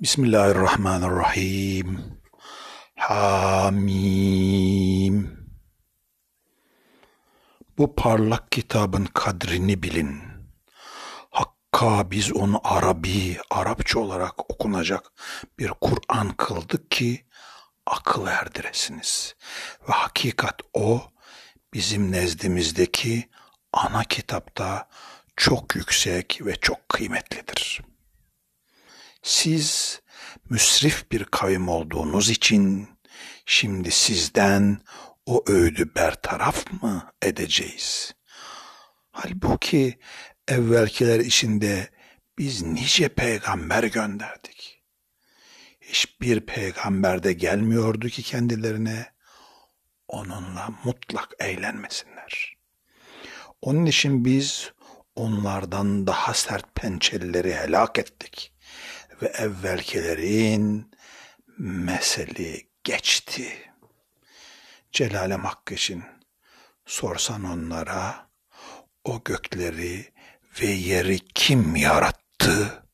Bismillahirrahmanirrahim. Hamim. Bu parlak kitabın kadrini bilin. Hakka biz onu Arabi, Arapça olarak okunacak bir Kur'an kıldık ki akıl erdiresiniz. Ve hakikat o bizim nezdimizdeki ana kitapta çok yüksek ve çok kıymetlidir. Siz müsrif bir kavim olduğunuz için şimdi sizden o öğüdü bertaraf mı edeceğiz? Halbuki evvelkiler içinde biz nice peygamber gönderdik. Hiçbir peygamber de gelmiyordu ki kendilerine onunla mutlak eğlenmesinler. Onun için biz onlardan daha sert pençelileri helak ettik ve evvelkilerin meseli geçti. Celalem Hakkı için sorsan onlara o gökleri ve yeri kim yarattı?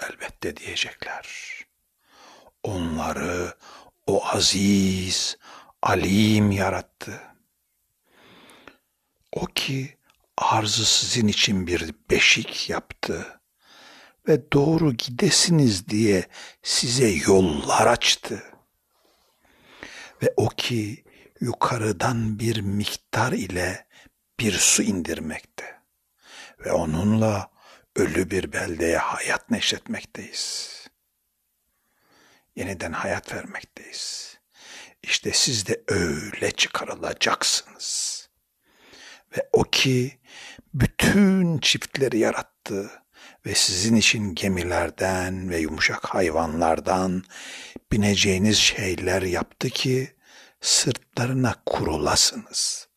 Elbette diyecekler. Onları o aziz, alim yarattı. O ki arzı sizin için bir beşik yaptı ve doğru gidesiniz diye size yollar açtı. Ve o ki yukarıdan bir miktar ile bir su indirmekte ve onunla ölü bir beldeye hayat neşretmekteyiz. Yeniden hayat vermekteyiz. İşte siz de öyle çıkarılacaksınız. Ve o ki bütün çiftleri yarattı ve sizin için gemilerden ve yumuşak hayvanlardan bineceğiniz şeyler yaptı ki sırtlarına kurulasınız.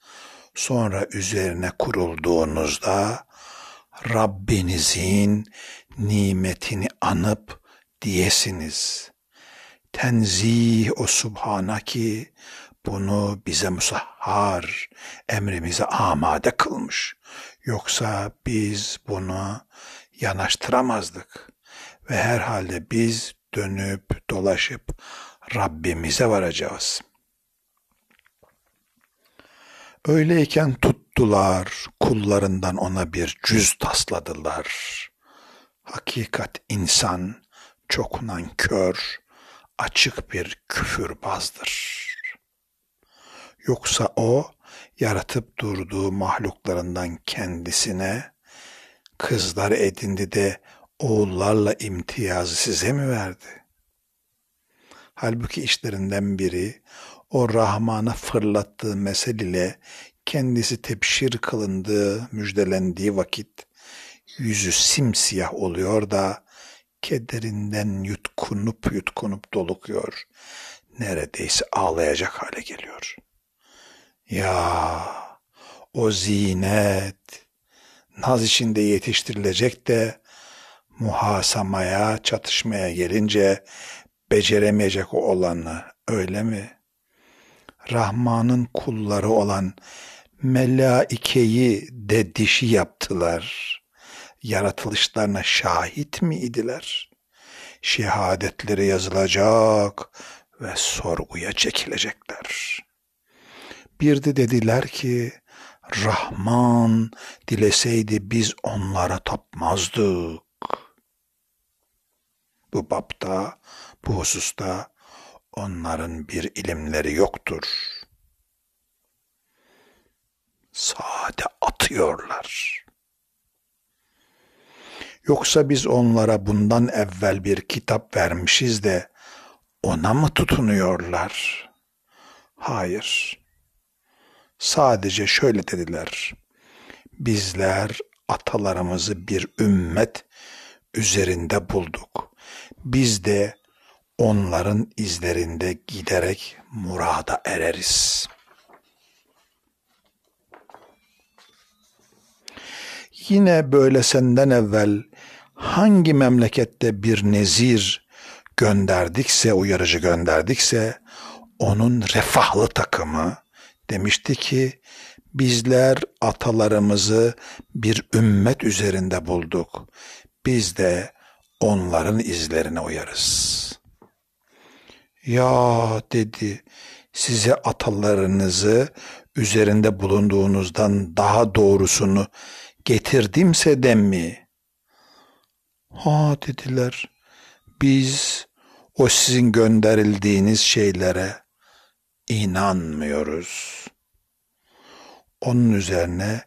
Sonra üzerine kurulduğunuzda Rabbinizin nimetini anıp diyesiniz. Tenzih o subhana ki bunu bize musahhar, emrimize amade kılmış. Yoksa biz bunu yanaştıramazdık. Ve herhalde biz dönüp dolaşıp Rabbimize varacağız. Öyleyken tuttular, kullarından ona bir cüz tasladılar. Hakikat insan çok nankör, açık bir küfürbazdır. Yoksa o yaratıp durduğu mahluklarından kendisine kızlar edindi de oğullarla imtiyazı size mi verdi? Halbuki işlerinden biri o Rahman'a fırlattığı mesel kendisi tepşir kılındığı, müjdelendiği vakit yüzü simsiyah oluyor da kederinden yutkunup yutkunup dolukuyor. Neredeyse ağlayacak hale geliyor. Ya o zinet naz içinde yetiştirilecek de muhasamaya, çatışmaya gelince beceremeyecek olanı öyle mi? Rahman'ın kulları olan melaikeyi de dişi yaptılar. Yaratılışlarına şahit mi idiler? Şehadetleri yazılacak ve sorguya çekilecekler. Bir de dediler ki Rahman dileseydi biz onlara tapmazdık. Bu bapta, bu hususta onların bir ilimleri yoktur. Sade atıyorlar. Yoksa biz onlara bundan evvel bir kitap vermişiz de ona mı tutunuyorlar? Hayır. Sadece şöyle dediler. Bizler atalarımızı bir ümmet üzerinde bulduk. Biz de onların izlerinde giderek murada ereriz. Yine böyle senden evvel hangi memlekette bir nezir gönderdikse, uyarıcı gönderdikse onun refahlı takımı demişti ki bizler atalarımızı bir ümmet üzerinde bulduk. Biz de onların izlerine uyarız. Ya dedi, size atalarınızı üzerinde bulunduğunuzdan daha doğrusunu getirdimse de mi? Ha dediler, biz o sizin gönderildiğiniz şeylere inanmıyoruz. Onun üzerine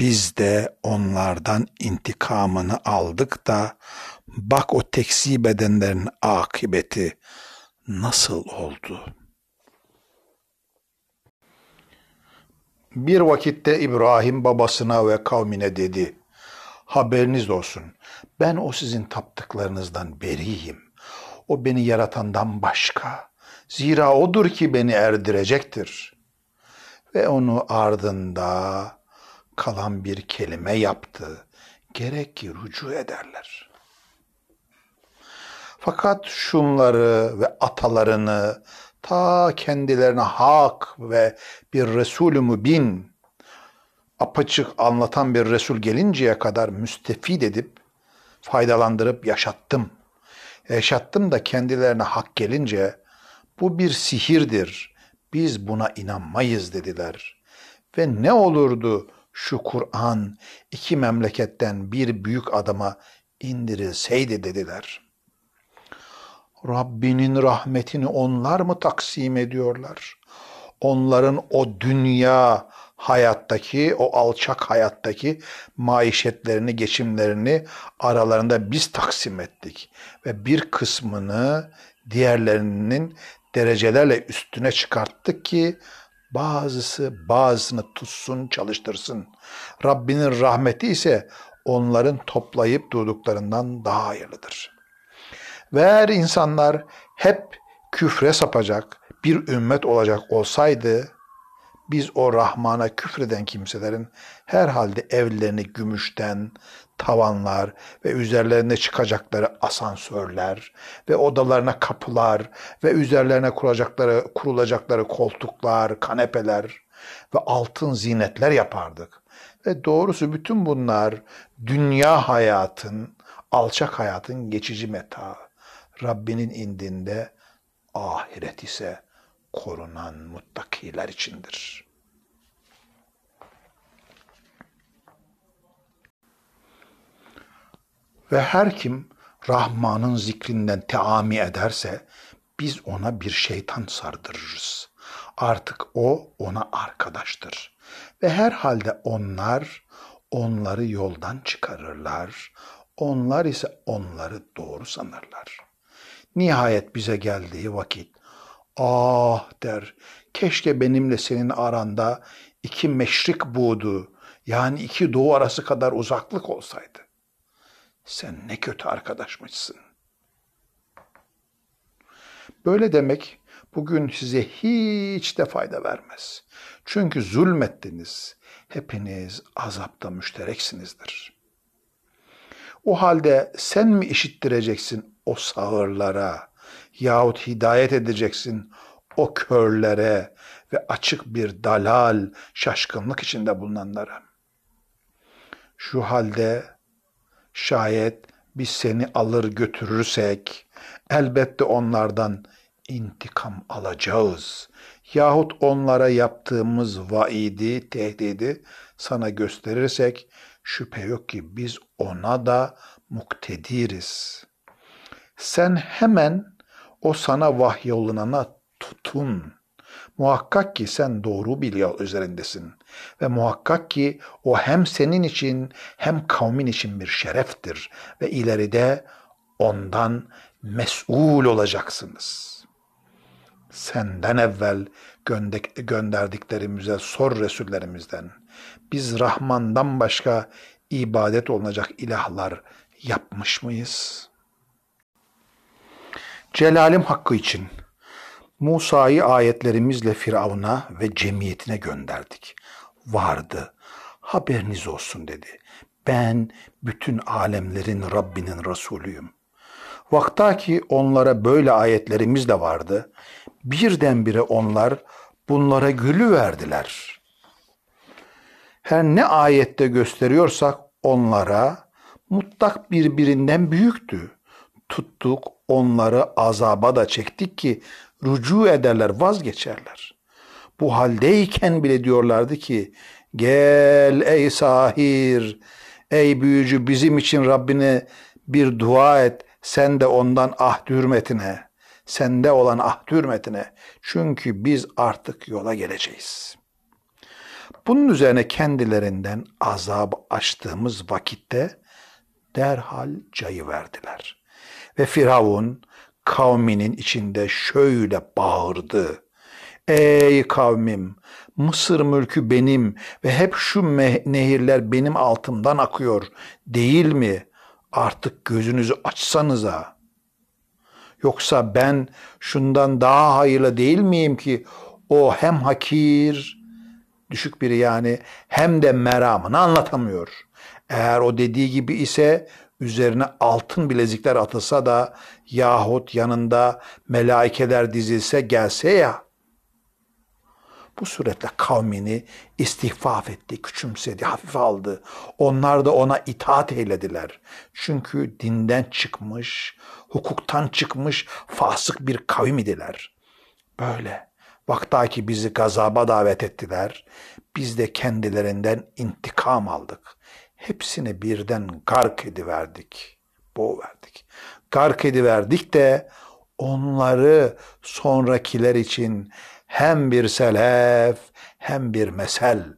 biz de onlardan intikamını aldık da bak o tekzip edenlerin akıbeti nasıl oldu? Bir vakitte İbrahim babasına ve kavmine dedi, haberiniz olsun, ben o sizin taptıklarınızdan beriyim. O beni yaratandan başka. Zira odur ki beni erdirecektir. Ve onu ardında kalan bir kelime yaptı. Gerek ki rücu ederler. Fakat şunları ve atalarını ta kendilerine hak ve bir Resulü Mübin apaçık anlatan bir Resul gelinceye kadar müstefid edip faydalandırıp yaşattım. Yaşattım da kendilerine hak gelince bu bir sihirdir. Biz buna inanmayız dediler. Ve ne olurdu şu Kur'an iki memleketten bir büyük adama indirilseydi dediler. Rabbinin rahmetini onlar mı taksim ediyorlar? Onların o dünya hayattaki, o alçak hayattaki maişetlerini, geçimlerini aralarında biz taksim ettik. Ve bir kısmını diğerlerinin derecelerle üstüne çıkarttık ki bazısı bazısını tutsun, çalıştırsın. Rabbinin rahmeti ise onların toplayıp durduklarından daha hayırlıdır. Ve eğer insanlar hep küfre sapacak bir ümmet olacak olsaydı biz o Rahman'a küfreden kimselerin herhalde evlerini gümüşten, tavanlar ve üzerlerine çıkacakları asansörler ve odalarına kapılar ve üzerlerine kuracakları, kurulacakları koltuklar, kanepeler ve altın zinetler yapardık. Ve doğrusu bütün bunlar dünya hayatın, alçak hayatın geçici meta. Rabbinin indinde ahiret ise korunan muttakiler içindir. Ve her kim Rahman'ın zikrinden teami ederse biz ona bir şeytan sardırırız. Artık o ona arkadaştır. Ve herhalde onlar onları yoldan çıkarırlar. Onlar ise onları doğru sanırlar. Nihayet bize geldiği vakit ah der keşke benimle senin aranda iki meşrik buğdu yani iki doğu arası kadar uzaklık olsaydı. Sen ne kötü arkadaşmışsın. Böyle demek bugün size hiç de fayda vermez. Çünkü zulmettiniz. Hepiniz azapta müştereksinizdir. O halde sen mi işittireceksin o sağırlara yahut hidayet edeceksin o körlere ve açık bir dalal, şaşkınlık içinde bulunanlara? Şu halde Şayet biz seni alır götürürsek elbette onlardan intikam alacağız. Yahut onlara yaptığımız vaidi, tehdidi sana gösterirsek şüphe yok ki biz ona da muktediriz. Sen hemen o sana vahyolunana tutun. Muhakkak ki sen doğru bir yol üzerindesin. Ve muhakkak ki o hem senin için hem kavmin için bir şereftir. Ve ileride ondan mesul olacaksınız. Senden evvel gönderdiklerimize sor Resullerimizden. Biz Rahman'dan başka ibadet olunacak ilahlar yapmış mıyız? Celalim hakkı için Musa'yı ayetlerimizle Firavun'a ve cemiyetine gönderdik. Vardı. Haberiniz olsun dedi. Ben bütün alemlerin Rabbinin Resulüyüm. Vaktaki onlara böyle ayetlerimiz de vardı. Birdenbire onlar bunlara gülü verdiler. Her ne ayette gösteriyorsak onlara mutlak birbirinden büyüktü. tuttuk onları azaba da çektik ki rücu ederler vazgeçerler. Bu haldeyken bile diyorlardı ki gel ey sahir ey büyücü bizim için Rabbine bir dua et sen de ondan ahd hürmetine sende olan ahd hürmetine çünkü biz artık yola geleceğiz. Bunun üzerine kendilerinden azab açtığımız vakitte derhal cayı verdiler. Ve Firavun kavminin içinde şöyle bağırdı. Ey kavmim Mısır mülkü benim ve hep şu nehirler benim altımdan akıyor değil mi? Artık gözünüzü açsanıza. Yoksa ben şundan daha hayırlı değil miyim ki o hem hakir, düşük biri yani hem de meramını anlatamıyor. Eğer o dediği gibi ise üzerine altın bilezikler atılsa da yahut yanında melaikeler dizilse gelse ya. Bu suretle kavmini istihfaf etti, küçümsedi, hafife aldı. Onlar da ona itaat eylediler. Çünkü dinden çıkmış, hukuktan çıkmış fasık bir kavim idiler. Böyle vaktaki bizi gazaba davet ettiler. Biz de kendilerinden intikam aldık. Hepsini birden gark ediverdik, boğuverdik. Gark ediverdik de onları sonrakiler için hem bir selef hem bir mesel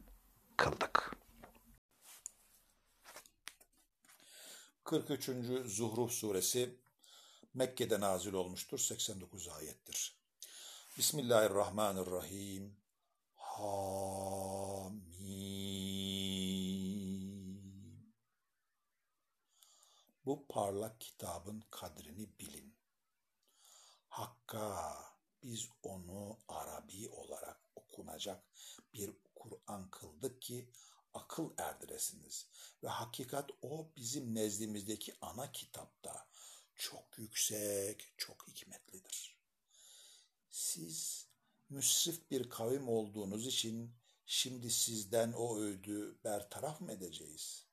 kıldık. 43. Zuhruf suresi Mekke'de nazil olmuştur. 89 ayettir. Bismillahirrahmanirrahim. Hamim. Bu parlak kitabın kadrini bilin. Hakka biz onu Arabi olarak okunacak bir Kur'an kıldık ki akıl erdiresiniz. Ve hakikat o bizim nezdimizdeki ana kitapta çok yüksek, çok hikmetlidir. Siz müsrif bir kavim olduğunuz için şimdi sizden o öğüdü bertaraf mı edeceğiz?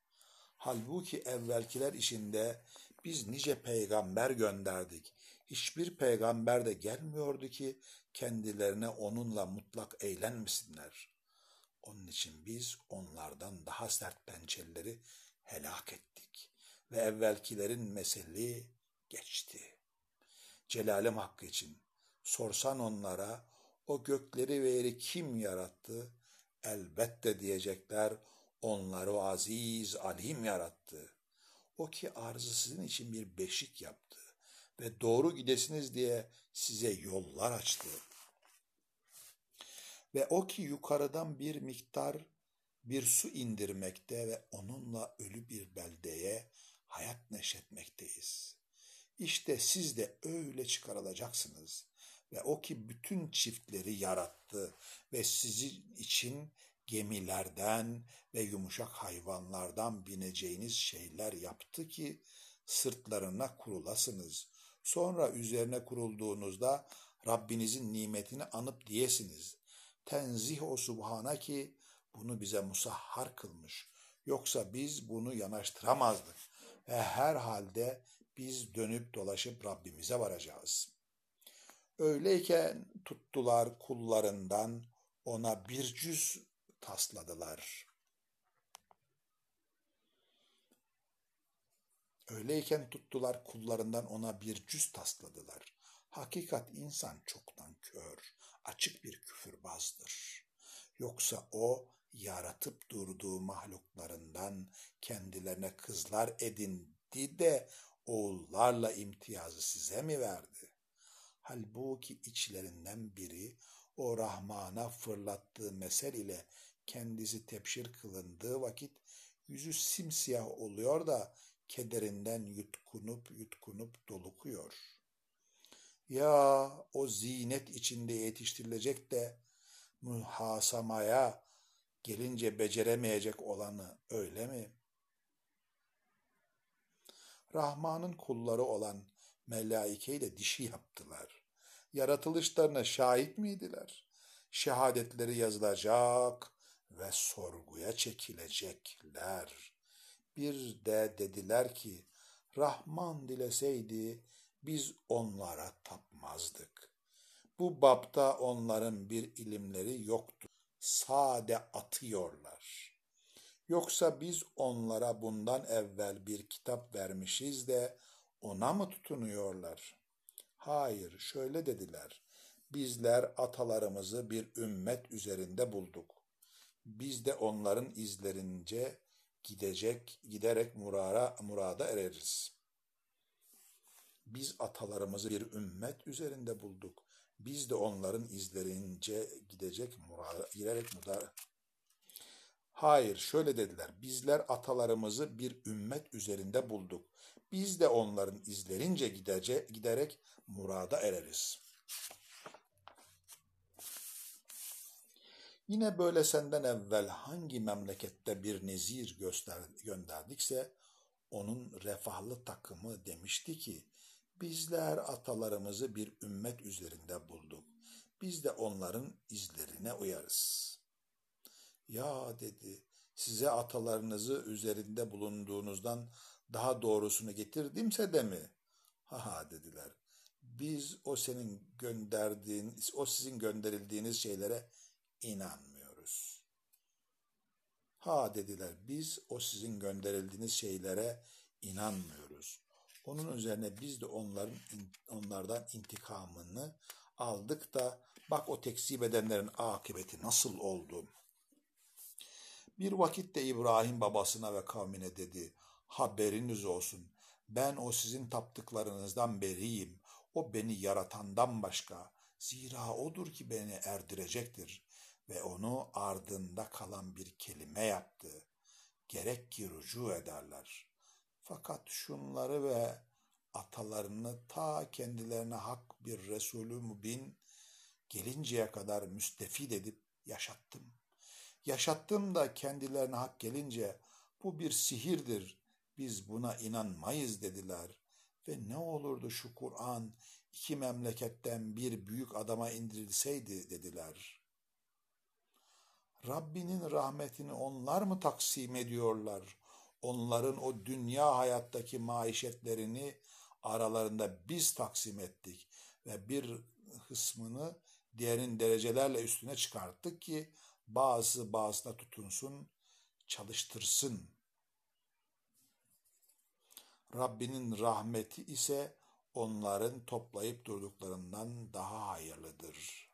Halbuki evvelkiler işinde biz nice peygamber gönderdik. Hiçbir peygamber de gelmiyordu ki kendilerine onunla mutlak eğlenmesinler. Onun için biz onlardan daha sert pençeleri helak ettik ve evvelkilerin meseli geçti. Celalim hakkı için sorsan onlara o gökleri ve yeri kim yarattı? Elbette diyecekler onları o aziz alim yarattı. O ki arzı sizin için bir beşik yaptı ve doğru gidesiniz diye size yollar açtı. Ve o ki yukarıdan bir miktar bir su indirmekte ve onunla ölü bir beldeye hayat neşetmekteyiz. İşte siz de öyle çıkarılacaksınız. Ve o ki bütün çiftleri yarattı ve sizin için gemilerden ve yumuşak hayvanlardan bineceğiniz şeyler yaptı ki sırtlarına kurulasınız. Sonra üzerine kurulduğunuzda Rabbinizin nimetini anıp diyesiniz. Tenzih o subhana ki bunu bize musahhar kılmış. Yoksa biz bunu yanaştıramazdık. Ve her halde biz dönüp dolaşıp Rabbimize varacağız. Öyleyken tuttular kullarından ona bir cüz tasladılar. Öyleyken tuttular kullarından ona bir cüz tasladılar. Hakikat insan çoktan kör, açık bir küfürbazdır. Yoksa o yaratıp durduğu mahluklarından kendilerine kızlar edindi de oğullarla imtiyazı size mi verdi? Halbuki içlerinden biri o Rahman'a fırlattığı mesel ile kendisi tepşir kılındığı vakit yüzü simsiyah oluyor da kederinden yutkunup yutkunup dolukuyor. Ya o zinet içinde yetiştirilecek de muhasamaya gelince beceremeyecek olanı öyle mi? Rahman'ın kulları olan melaikeyle dişi yaptılar. Yaratılışlarına şahit miydiler? Şehadetleri yazılacak ve sorguya çekilecekler. Bir de dediler ki Rahman dileseydi biz onlara tapmazdık. Bu bapta onların bir ilimleri yoktu. Sade atıyorlar. Yoksa biz onlara bundan evvel bir kitap vermişiz de ona mı tutunuyorlar? Hayır, şöyle dediler. Bizler atalarımızı bir ümmet üzerinde bulduk. Biz de onların izlerince gidecek, giderek murara, murada ereriz. Biz atalarımızı bir ümmet üzerinde bulduk. Biz de onların izlerince gidecek, murada, girerek murada. Hayır, şöyle dediler. Bizler atalarımızı bir ümmet üzerinde bulduk. Biz de onların izlerince gidece, giderek murada ereriz. Yine böyle senden evvel hangi memlekette bir nezir göster, gönderdikse onun refahlı takımı demişti ki bizler atalarımızı bir ümmet üzerinde bulduk. Biz de onların izlerine uyarız. Ya dedi size atalarınızı üzerinde bulunduğunuzdan daha doğrusunu getirdimse de mi? Ha ha dediler. Biz o senin gönderdiğin, o sizin gönderildiğiniz şeylere inanmıyoruz. Ha dediler biz o sizin gönderildiğiniz şeylere inanmıyoruz. Onun üzerine biz de onların onlardan intikamını aldık da bak o tekzip edenlerin akıbeti nasıl oldu. Bir vakitte İbrahim babasına ve kavmine dedi, haberiniz olsun, ben o sizin taptıklarınızdan beriyim, o beni yaratandan başka, zira odur ki beni erdirecektir ve onu ardında kalan bir kelime yaptı. Gerek ki rücu ederler. Fakat şunları ve atalarını ta kendilerine hak bir Resulü Mübin gelinceye kadar müstefid edip yaşattım. Yaşattım da kendilerine hak gelince bu bir sihirdir, biz buna inanmayız dediler. Ve ne olurdu şu Kur'an iki memleketten bir büyük adama indirilseydi dediler.'' Rabbinin rahmetini onlar mı taksim ediyorlar? Onların o dünya hayattaki maişetlerini aralarında biz taksim ettik ve bir kısmını diğerin derecelerle üstüne çıkarttık ki bazı bazına tutunsun, çalıştırsın. Rabbinin rahmeti ise onların toplayıp durduklarından daha hayırlıdır.''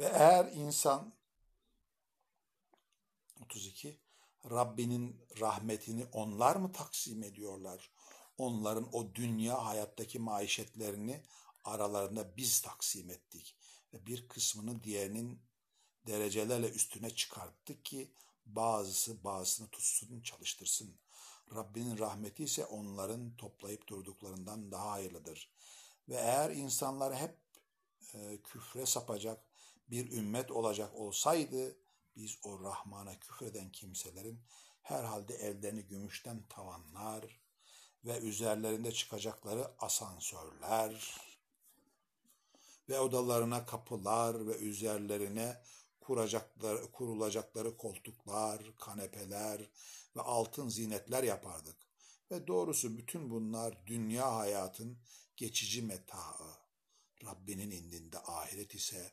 Ve eğer insan 32 Rabbinin rahmetini onlar mı taksim ediyorlar? Onların o dünya hayattaki maişetlerini aralarında biz taksim ettik ve bir kısmını diğerinin derecelerle üstüne çıkarttık ki bazısı bazısını tutsun çalıştırsın. Rabbinin rahmeti ise onların toplayıp durduklarından daha hayırlıdır. Ve eğer insanlar hep e, küfre sapacak, bir ümmet olacak olsaydı biz o Rahman'a küfreden kimselerin herhalde ellerini gümüşten tavanlar ve üzerlerinde çıkacakları asansörler ve odalarına kapılar ve üzerlerine kuracakları, kurulacakları koltuklar, kanepeler ve altın zinetler yapardık. Ve doğrusu bütün bunlar dünya hayatın geçici metaı. Rabbinin indinde ahiret ise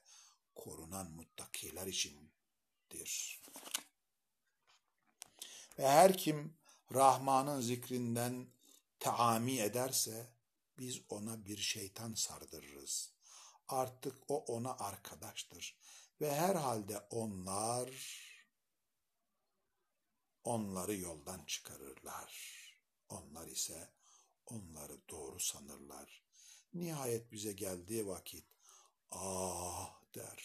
korunan muttakiler içindir. Ve her kim Rahman'ın zikrinden teami ederse biz ona bir şeytan sardırırız. Artık o ona arkadaştır ve herhalde onlar onları yoldan çıkarırlar. Onlar ise onları doğru sanırlar. Nihayet bize geldiği vakit ah der.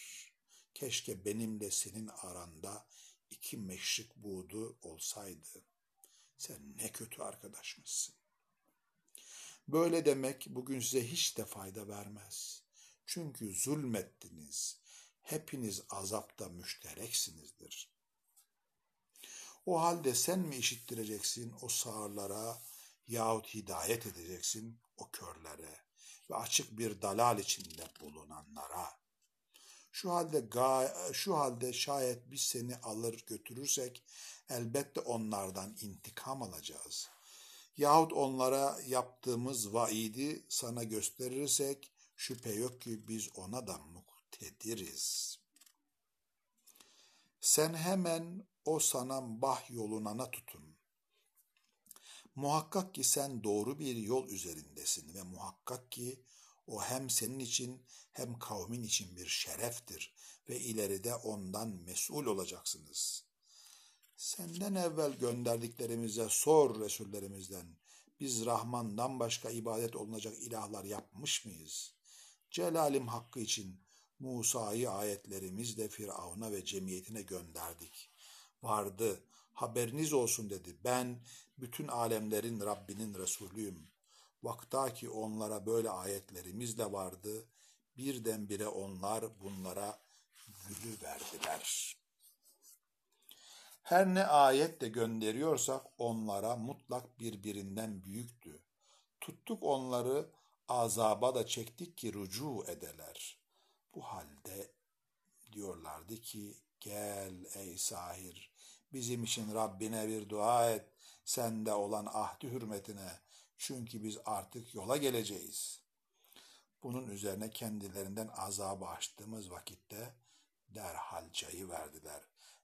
Keşke benimle senin aranda iki meşrik buğdu olsaydı. Sen ne kötü arkadaşmışsın. Böyle demek bugün size hiç de fayda vermez. Çünkü zulmettiniz. Hepiniz azapta müştereksinizdir. O halde sen mi işittireceksin o sağırlara yahut hidayet edeceksin o körlere ve açık bir dalal içinde bulunanlara? Şu halde şu halde şayet biz seni alır götürürsek elbette onlardan intikam alacağız. Yahut onlara yaptığımız vaidi sana gösterirsek şüphe yok ki biz ona da muktediriz. Sen hemen o sana bah yolunana tutun. Muhakkak ki sen doğru bir yol üzerindesin ve muhakkak ki o hem senin için hem kavmin için bir şereftir ve ileride ondan mesul olacaksınız. Senden evvel gönderdiklerimize sor Resullerimizden. Biz Rahman'dan başka ibadet olunacak ilahlar yapmış mıyız? Celalim hakkı için Musa'yı ayetlerimizle Firavun'a ve cemiyetine gönderdik. Vardı, haberiniz olsun dedi. Ben bütün alemlerin Rabbinin Resulüyüm. Vakta ki onlara böyle ayetlerimiz de vardı. Birdenbire onlar bunlara gülü verdiler. Her ne ayet de gönderiyorsak onlara mutlak birbirinden büyüktü. Tuttuk onları azaba da çektik ki rucu edeler. Bu halde diyorlardı ki gel ey sahir bizim için Rabbine bir dua et sende olan ahdi hürmetine çünkü biz artık yola geleceğiz. Bunun üzerine kendilerinden azabı açtığımız vakitte derhal cayı verdiler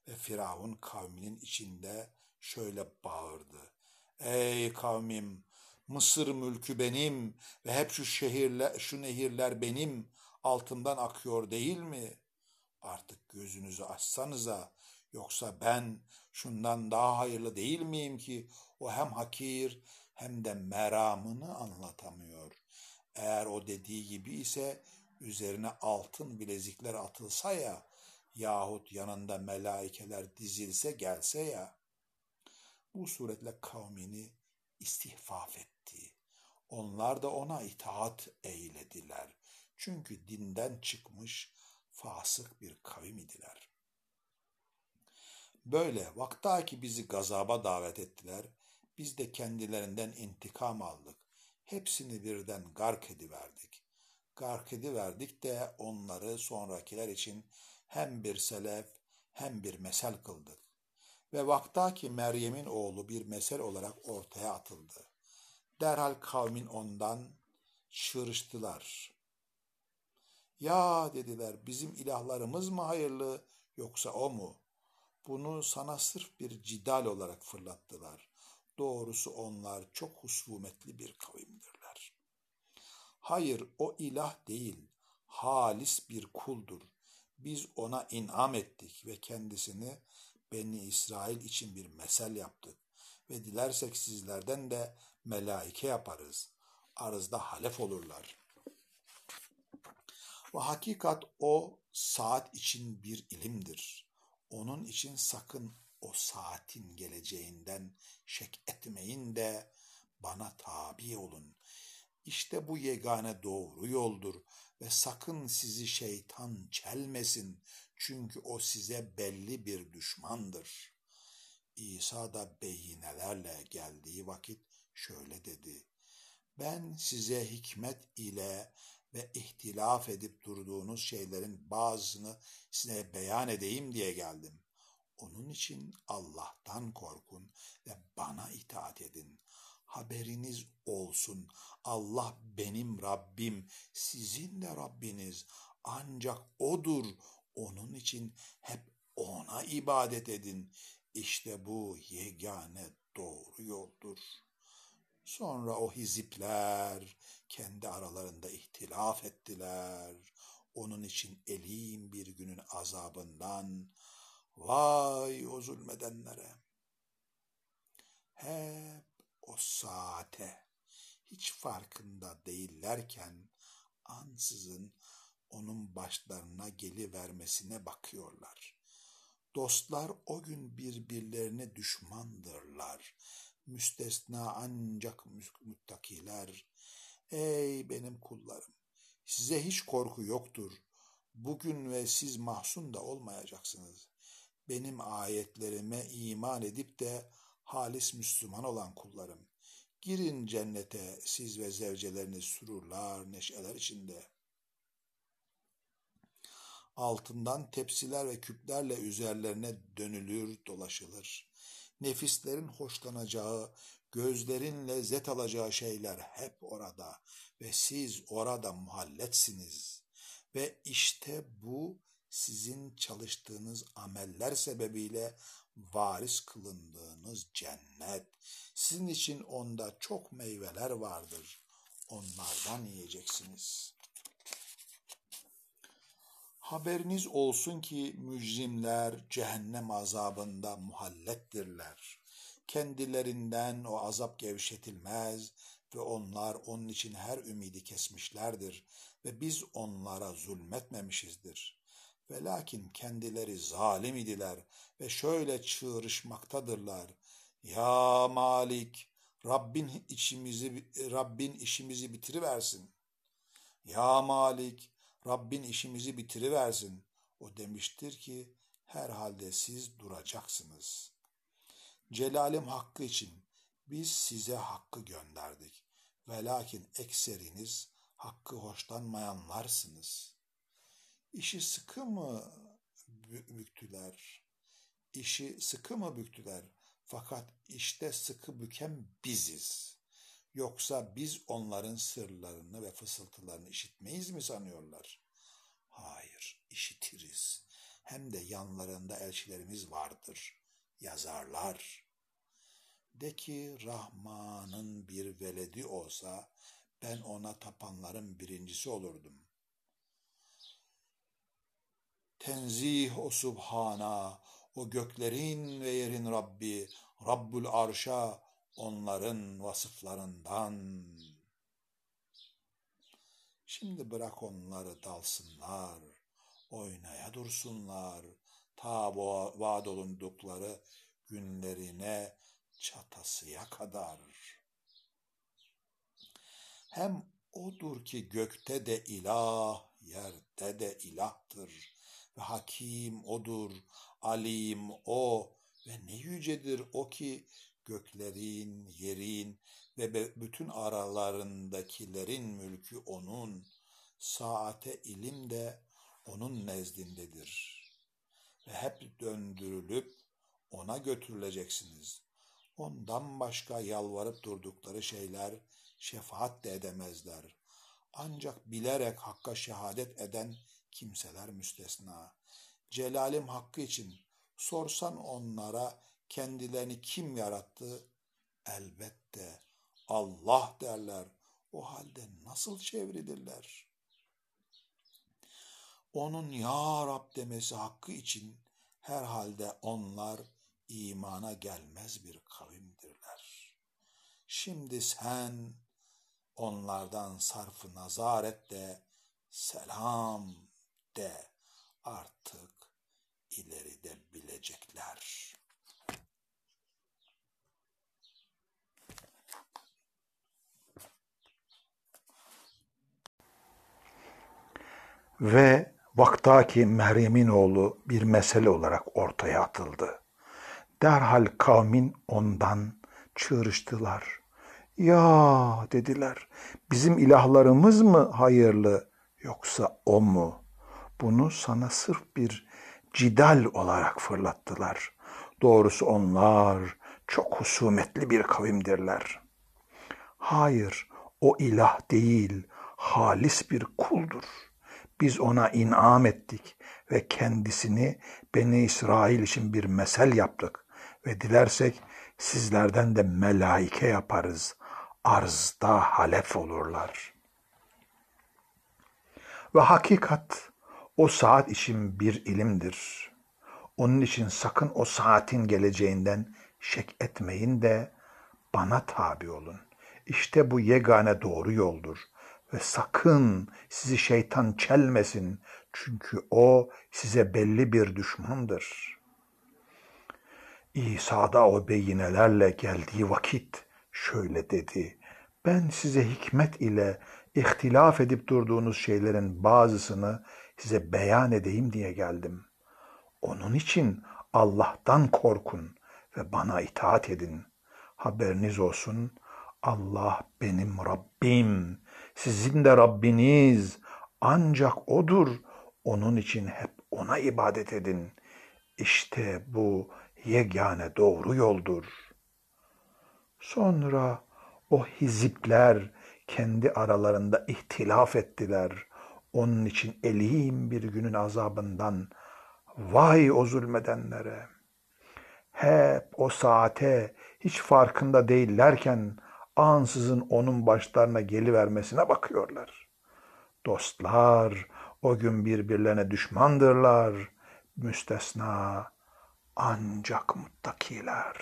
ve Firavun kavminin içinde şöyle bağırdı. Ey kavmim Mısır mülkü benim ve hep şu şehirler, şu nehirler benim altından akıyor değil mi? Artık gözünüzü açsanıza yoksa ben şundan daha hayırlı değil miyim ki o hem hakir hem de meramını anlatamıyor. Eğer o dediği gibi ise üzerine altın bilezikler atılsa ya yahut yanında melaikeler dizilse gelse ya bu suretle kavmini istihfaf etti. Onlar da ona itaat eylediler. Çünkü dinden çıkmış fasık bir kavim idiler. Böyle vaktaki bizi gazaba davet ettiler. Biz de kendilerinden intikam aldık. Hepsini birden gark ediverdik. Gark ediverdik de onları sonrakiler için hem bir selef hem bir mesel kıldık. Ve vaktaki Meryem'in oğlu bir mesel olarak ortaya atıldı. Derhal kavmin ondan şırıştılar. Ya dediler bizim ilahlarımız mı hayırlı yoksa o mu? Bunu sana sırf bir cidal olarak fırlattılar. Doğrusu onlar çok husumetli bir kavimdirler. Hayır o ilah değil, halis bir kuldur. Biz ona inam ettik ve kendisini Beni İsrail için bir mesel yaptık ve dilersek sizlerden de melaike yaparız. Arızda halef olurlar. Ve hakikat o saat için bir ilimdir. Onun için sakın o saatin geleceğinden şek etmeyin de bana tabi olun. İşte bu yegane doğru yoldur ve sakın sizi şeytan çelmesin çünkü o size belli bir düşmandır. İsa da beyinelerle geldiği vakit şöyle dedi. Ben size hikmet ile ve ihtilaf edip durduğunuz şeylerin bazısını size beyan edeyim diye geldim. Onun için Allah'tan korkun ve bana itaat edin. Haberiniz olsun. Allah benim Rabbim, sizin de Rabbiniz. Ancak O'dur. Onun için hep O'na ibadet edin. İşte bu yegane doğru yoldur. Sonra o hizipler kendi aralarında ihtilaf ettiler. Onun için elim bir günün azabından vay o zulmedenlere. Hep o saate hiç farkında değillerken ansızın onun başlarına gelivermesine bakıyorlar. Dostlar o gün birbirlerine düşmandırlar. Müstesna ancak müttakiler. Ey benim kullarım! Size hiç korku yoktur. Bugün ve siz mahzun da olmayacaksınız. Benim ayetlerime iman edip de halis Müslüman olan kullarım. Girin cennete siz ve zevceleriniz sururlar, neşeler içinde.'' altından tepsiler ve küplerle üzerlerine dönülür, dolaşılır. Nefislerin hoşlanacağı, gözlerin lezzet alacağı şeyler hep orada ve siz orada muhalletsiniz. Ve işte bu sizin çalıştığınız ameller sebebiyle varis kılındığınız cennet. Sizin için onda çok meyveler vardır. Onlardan yiyeceksiniz.'' Haberiniz olsun ki mücrimler cehennem azabında muhallettirler. Kendilerinden o azap gevşetilmez ve onlar onun için her ümidi kesmişlerdir ve biz onlara zulmetmemişizdir. Ve lakin kendileri zalim idiler ve şöyle çığırışmaktadırlar. Ya Malik, Rabbin işimizi Rabbin işimizi bitiriversin. Ya Malik, Rabbin işimizi bitiriversin. O demiştir ki herhalde siz duracaksınız. Celalim hakkı için biz size hakkı gönderdik. Ve lakin ekseriniz hakkı hoşlanmayanlarsınız. İşi sıkı mı büktüler? İşi sıkı mı büktüler? Fakat işte sıkı büken biziz. Yoksa biz onların sırlarını ve fısıltılarını işitmeyiz mi sanıyorlar? Hayır, işitiriz. Hem de yanlarında elçilerimiz vardır. Yazarlar. De ki Rahman'ın bir veledi olsa ben ona tapanların birincisi olurdum. Tenzih o Subhana, o göklerin ve yerin Rabbi, Rabbul Arş'a, onların vasıflarından. Şimdi bırak onları dalsınlar, oynaya dursunlar, ta vaad olundukları günlerine çatasıya kadar. Hem odur ki gökte de ilah, yerde de ilahtır hakim odur, alim o ve ne yücedir o ki göklerin, yerin ve bütün aralarındakilerin mülkü onun, saate ilim de onun nezdindedir. Ve hep döndürülüp ona götürüleceksiniz. Ondan başka yalvarıp durdukları şeyler şefaat de edemezler. Ancak bilerek hakka şehadet eden kimseler müstesna. Celalim hakkı için sorsan onlara kendilerini kim yarattı? Elbette Allah derler. O halde nasıl çevrilirler? Onun Ya Rab demesi hakkı için herhalde onlar imana gelmez bir kavimdirler. Şimdi sen onlardan sarfı nazar et de selam de artık ileride bilecekler.'' ve vaktaki Meryem'in oğlu bir mesele olarak ortaya atıldı. Derhal kavmin ondan çığırıştılar. Ya dediler, bizim ilahlarımız mı hayırlı yoksa o mu? Bunu sana sırf bir cidal olarak fırlattılar. Doğrusu onlar çok husumetli bir kavimdirler. Hayır, o ilah değil, halis bir kuldur.'' Biz ona inam ettik ve kendisini Beni İsrail için bir mesel yaptık ve dilersek Sizlerden de melaike yaparız. Arzda halef olurlar. Ve hakikat o saat için bir ilimdir. Onun için sakın o saatin geleceğinden şek etmeyin de bana tabi olun. İşte bu yegane doğru yoldur. Ve sakın sizi şeytan çelmesin. Çünkü o size belli bir düşmandır. İsa da o beyinelerle geldiği vakit şöyle dedi. Ben size hikmet ile ihtilaf edip durduğunuz şeylerin bazısını size beyan edeyim diye geldim. Onun için Allah'tan korkun ve bana itaat edin. Haberiniz olsun Allah benim Rabbim, sizin de Rabbiniz ancak O'dur. Onun için hep O'na ibadet edin. İşte bu yegane doğru yoldur. Sonra o hizipler kendi aralarında ihtilaf ettiler. Onun için elim bir günün azabından vay o zulmedenlere. Hep o saate hiç farkında değillerken ansızın onun başlarına gelivermesine bakıyorlar. Dostlar o gün birbirlerine düşmandırlar. Müstesna ancak muttakiler.